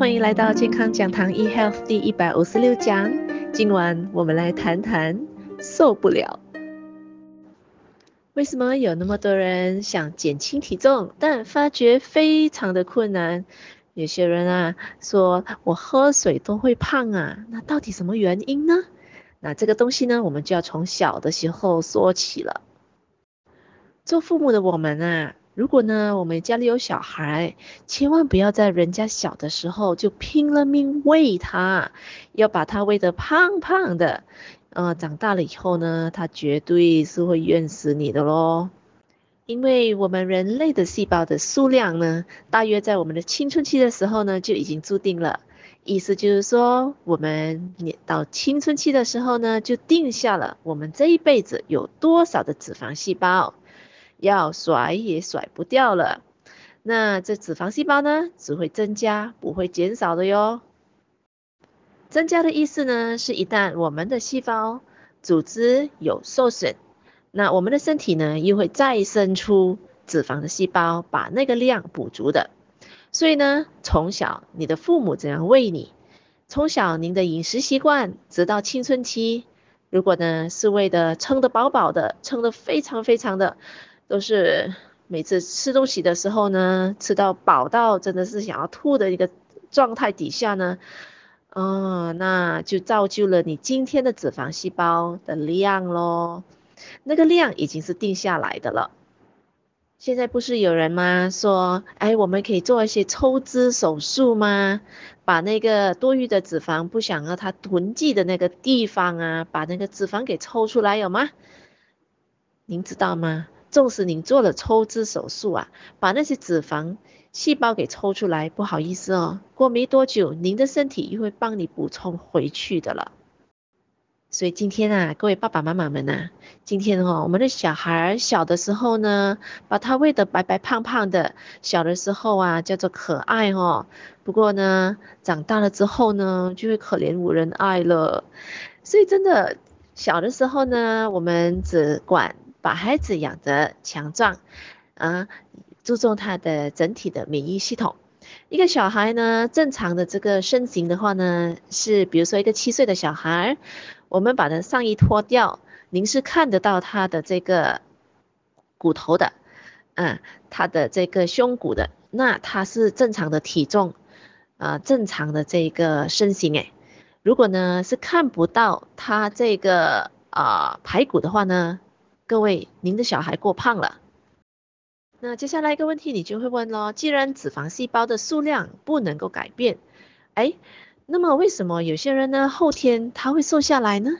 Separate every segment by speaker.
Speaker 1: 欢迎来到健康讲堂 eHealth 第一百五十六讲。今晚我们来谈谈受不了。为什么有那么多人想减轻体重，但发觉非常的困难？有些人啊说，我喝水都会胖啊，那到底什么原因呢？那这个东西呢，我们就要从小的时候说起了。做父母的我们啊。如果呢，我们家里有小孩，千万不要在人家小的时候就拼了命喂他，要把他喂得胖胖的。呃，长大了以后呢，他绝对是会怨死你的咯。因为我们人类的细胞的数量呢，大约在我们的青春期的时候呢，就已经注定了。意思就是说，我们到青春期的时候呢，就定下了我们这一辈子有多少的脂肪细胞。要甩也甩不掉了，那这脂肪细胞呢，只会增加，不会减少的哟。增加的意思呢，是一旦我们的细胞组织有受损，那我们的身体呢，又会再生出脂肪的细胞，把那个量补足的。所以呢，从小你的父母怎样喂你，从小您的饮食习惯，直到青春期，如果呢是喂的撑得饱饱的，撑得非常非常的。都是每次吃东西的时候呢，吃到饱到真的是想要吐的一个状态底下呢，哦，那就造就了你今天的脂肪细胞的量咯。那个量已经是定下来的了。现在不是有人吗？说，哎，我们可以做一些抽脂手术吗？把那个多余的脂肪不想让它囤积的那个地方啊，把那个脂肪给抽出来，有吗？您知道吗？纵使您做了抽脂手术啊，把那些脂肪细胞给抽出来，不好意思哦，过没多久，您的身体又会帮你补充回去的了。所以今天啊，各位爸爸妈妈们呐、今天哦，我们的小孩小的时候呢，把他喂得白白胖胖的，小的时候啊，叫做可爱哦。不过呢，长大了之后呢，就会可怜无人爱了。所以真的，小的时候呢，我们只管。把孩子养得强壮，啊，注重他的整体的免疫系统。一个小孩呢，正常的这个身形的话呢，是比如说一个七岁的小孩，我们把他上衣脱掉，您是看得到他的这个骨头的，嗯，他的这个胸骨的，那他是正常的体重，啊，正常的这个身形诶。如果呢是看不到他这个啊排骨的话呢？各位，您的小孩过胖了，那接下来一个问题你就会问咯，既然脂肪细胞的数量不能够改变，哎，那么为什么有些人呢后天他会瘦下来呢？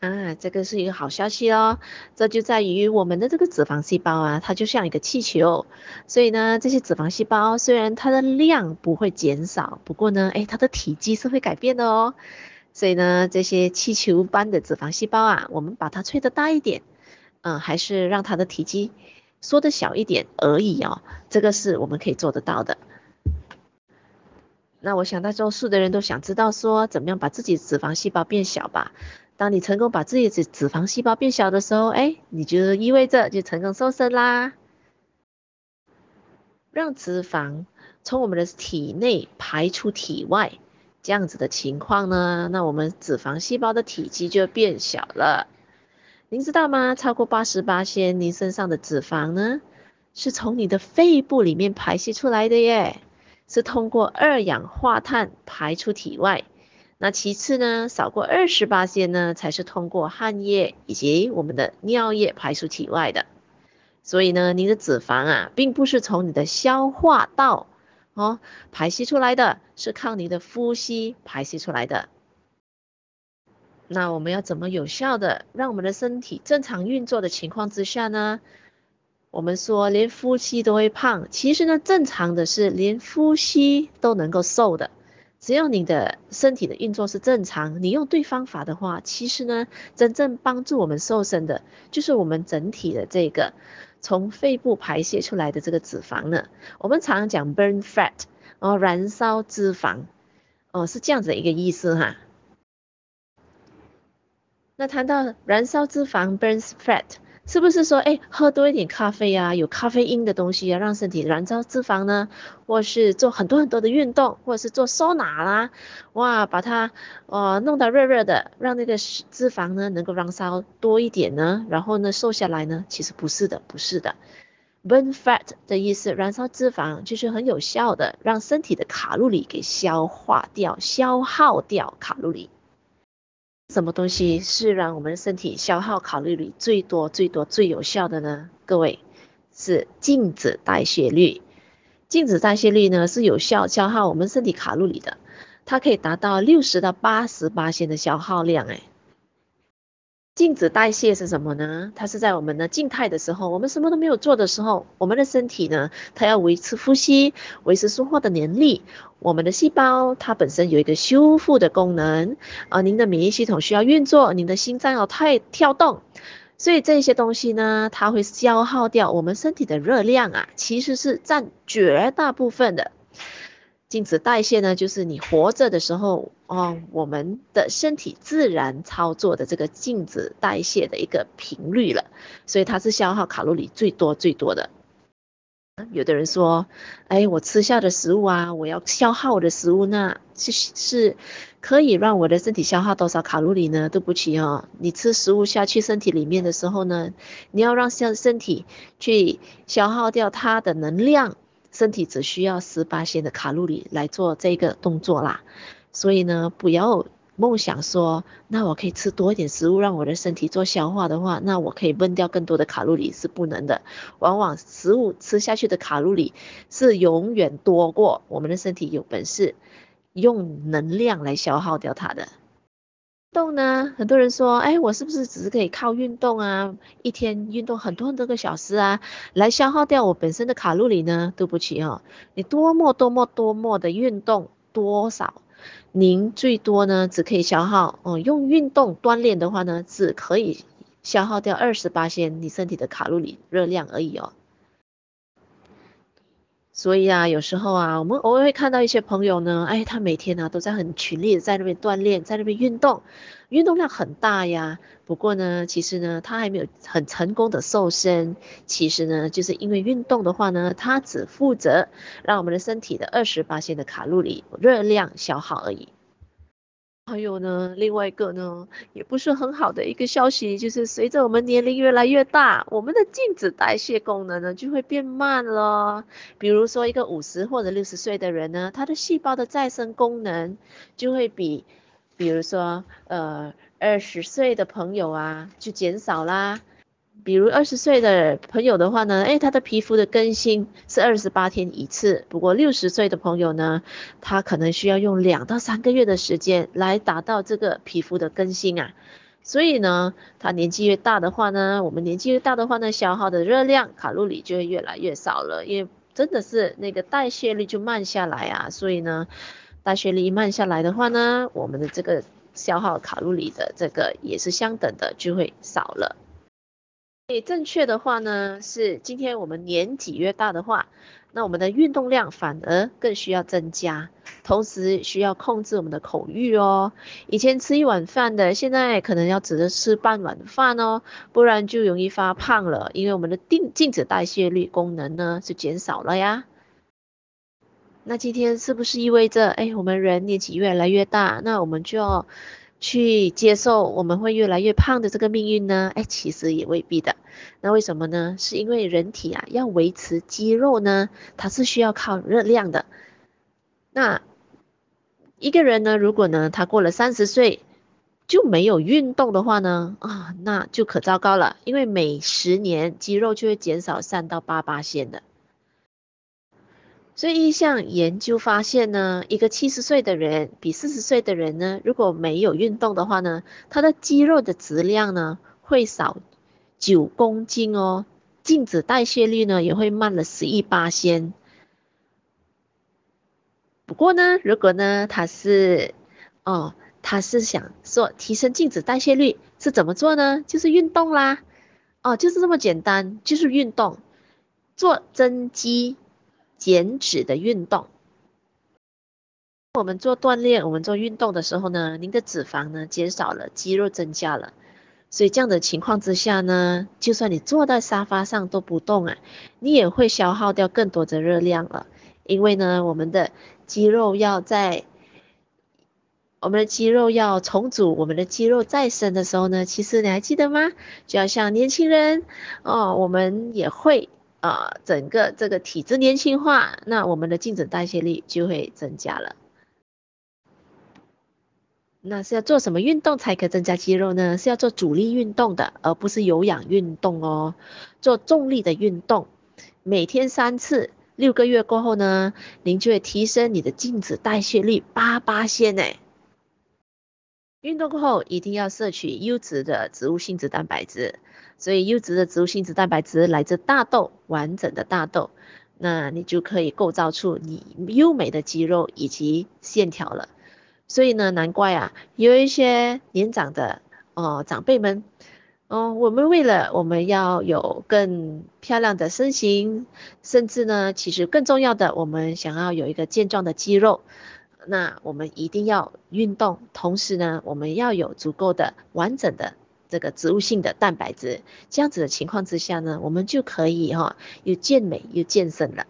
Speaker 1: 啊，这个是一个好消息哦，这就在于我们的这个脂肪细胞啊，它就像一个气球，所以呢，这些脂肪细胞虽然它的量不会减少，不过呢，哎，它的体积是会改变的哦。所以呢，这些气球般的脂肪细胞啊，我们把它吹得大一点，嗯，还是让它的体积缩得小一点而已哦。这个是我们可以做得到的。那我想大多数的人都想知道说，怎么样把自己脂肪细胞变小吧？当你成功把自己脂脂肪细胞变小的时候，哎，你就意味着就成功瘦身啦。让脂肪从我们的体内排出体外。这样子的情况呢，那我们脂肪细胞的体积就变小了。您知道吗？超过八十八%，您身上的脂肪呢，是从你的肺部里面排泄出来的耶，是通过二氧化碳排出体外。那其次呢，少过二十八%呢，才是通过汗液以及我们的尿液排出体外的。所以呢，您的脂肪啊，并不是从你的消化道。哦，排泄出来的是靠你的呼吸排泄出来的。那我们要怎么有效的让我们的身体正常运作的情况之下呢？我们说连呼吸都会胖，其实呢，正常的是连呼吸都能够瘦的。只要你的身体的运作是正常，你用对方法的话，其实呢，真正帮助我们瘦身的，就是我们整体的这个。从肺部排泄出来的这个脂肪呢，我们常常讲 burn fat，哦，燃烧脂肪，哦，是这样子一个意思哈。那谈到燃烧脂肪 burns fat，是不是说，哎，喝多一点咖啡啊，有咖啡因的东西啊，让身体燃烧脂肪呢？或是做很多很多的运动，或者是做收纳啦，哇，把它呃弄到热热的，让那个脂肪呢能够燃烧多一点呢，然后呢瘦下来呢？其实不是的，不是的。Burn fat 的意思，燃烧脂肪就是很有效的，让身体的卡路里给消化掉，消耗掉卡路里。什么东西是让我们身体消耗卡路里最多、最多、最有效的呢？各位，是静止代谢率。静止代谢率呢是有效消耗我们身体卡路里的，它可以达到六十到八十八千的消耗量。哎，静止代谢是什么呢？它是在我们的静态的时候，我们什么都没有做的时候，我们的身体呢，它要维持呼吸、维持说话的能力。我们的细胞它本身有一个修复的功能，啊，您的免疫系统需要运作，您的心脏要太跳动，所以这些东西呢，它会消耗掉我们身体的热量啊，其实是占绝大部分的。静止代谢呢，就是你活着的时候，哦，我们的身体自然操作的这个静止代谢的一个频率了，所以它是消耗卡路里最多最多的。有的人说，哎，我吃下的食物啊，我要消耗我的食物，那是是可以让我的身体消耗多少卡路里呢？对不起哦，你吃食物下去身体里面的时候呢，你要让身身体去消耗掉它的能量，身体只需要十八仙的卡路里来做这个动作啦，所以呢，不要。梦想说，那我可以吃多一点食物，让我的身体做消化的话，那我可以分掉更多的卡路里是不能的。往往食物吃下去的卡路里是永远多过我们的身体有本事用能量来消耗掉它的。动呢，很多人说，哎，我是不是只是可以靠运动啊，一天运动很多很多个小时啊，来消耗掉我本身的卡路里呢？对不起哦，你多么多么多么的运动多少？您最多呢，只可以消耗，哦，用运动锻炼的话呢，只可以消耗掉二十八仙你身体的卡路里热量而已哦。所以啊，有时候啊，我们偶尔会看到一些朋友呢，哎，他每天呢、啊、都在很群力的在那边锻炼，在那边运动，运动量很大呀。不过呢，其实呢，他还没有很成功的瘦身。其实呢，就是因为运动的话呢，他只负责让我们的身体的二十八千的卡路里热量消耗而已。还有呢，另外一个呢，也不是很好的一个消息，就是随着我们年龄越来越大，我们的静止代谢功能呢就会变慢了。比如说一个五十或者六十岁的人呢，他的细胞的再生功能就会比，比如说呃二十岁的朋友啊就减少啦。比如二十岁的朋友的话呢，诶，他的皮肤的更新是二十八天一次。不过六十岁的朋友呢，他可能需要用两到三个月的时间来达到这个皮肤的更新啊。所以呢，他年纪越大的话呢，我们年纪越大的话呢，消耗的热量卡路里就会越来越少了，因为真的是那个代谢率就慢下来啊。所以呢，代谢率一慢下来的话呢，我们的这个消耗卡路里的这个也是相等的，就会少了。正确的话呢，是今天我们年纪越大的话，那我们的运动量反而更需要增加，同时需要控制我们的口欲哦。以前吃一碗饭的，现在可能要只能吃半碗饭哦，不然就容易发胖了，因为我们的定静止代谢率功能呢是减少了呀。那今天是不是意味着，哎，我们人年纪越来越大，那我们就要去接受我们会越来越胖的这个命运呢？哎，其实也未必的。那为什么呢？是因为人体啊要维持肌肉呢，它是需要靠热量的。那一个人呢，如果呢他过了三十岁就没有运动的话呢，啊，那就可糟糕了，因为每十年肌肉就会减少三到八巴线的。所以一项研究发现呢，一个七十岁的人比四十岁的人呢，如果没有运动的话呢，他的肌肉的质量呢会少九公斤哦，静止代谢率呢也会慢了十一巴仙。不过呢，如果呢他是哦，他是想说提升静止代谢率是怎么做呢？就是运动啦，哦，就是这么简单，就是运动，做增肌。减脂的运动，我们做锻炼，我们做运动的时候呢，您的脂肪呢减少了，肌肉增加了，所以这样的情况之下呢，就算你坐在沙发上都不动啊，你也会消耗掉更多的热量了。因为呢，我们的肌肉要在我们的肌肉要重组，我们的肌肉再生的时候呢，其实你还记得吗？就要像年轻人哦，我们也会、呃，整个这个体质年轻化，那我们的新陈代谢率就会增加了。那是要做什么运动才可以增加肌肉呢？是要做阻力运动的，而不是有氧运动哦。做重力的运动，每天三次，六个月过后呢，您就会提升你的新陈代谢率八八仙呢。运动过后一定要摄取优质的植物性质蛋白质，所以优质的植物性质蛋白质来自大豆，完整的大豆，那你就可以构造出你优美的肌肉以及线条了。所以呢，难怪啊，有一些年长的哦长辈们，哦，我们为了我们要有更漂亮的身形，甚至呢，其实更重要的，我们想要有一个健壮的肌肉，那我们一定要运动，同时呢，我们要有足够的完整的这个植物性的蛋白质，这样子的情况之下呢，我们就可以哈、哦，又健美又健身了。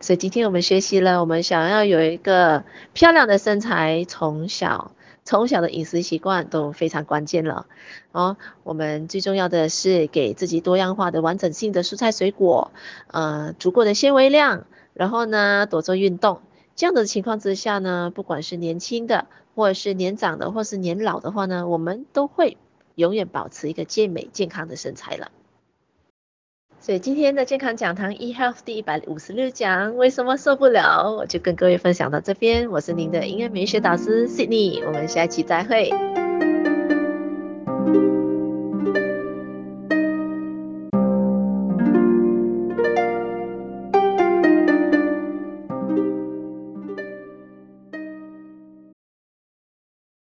Speaker 1: 所以今天我们学习了，我们想要有一个漂亮的身材，从小从小的饮食习惯都非常关键了。哦，我们最重要的是给自己多样化的完整性的蔬菜水果，呃，足够的纤维量，然后呢，多做运动。这样的情况之下呢，不管是年轻的，或者是年长的，或是年老的话呢，我们都会永远保持一个健美健康的身材了。所以今天的健康讲堂 eHealth 第一百五十六讲，为什么受不了？我就跟各位分享到这边。我是您的营养美学导师 Sydney，我们下期再会。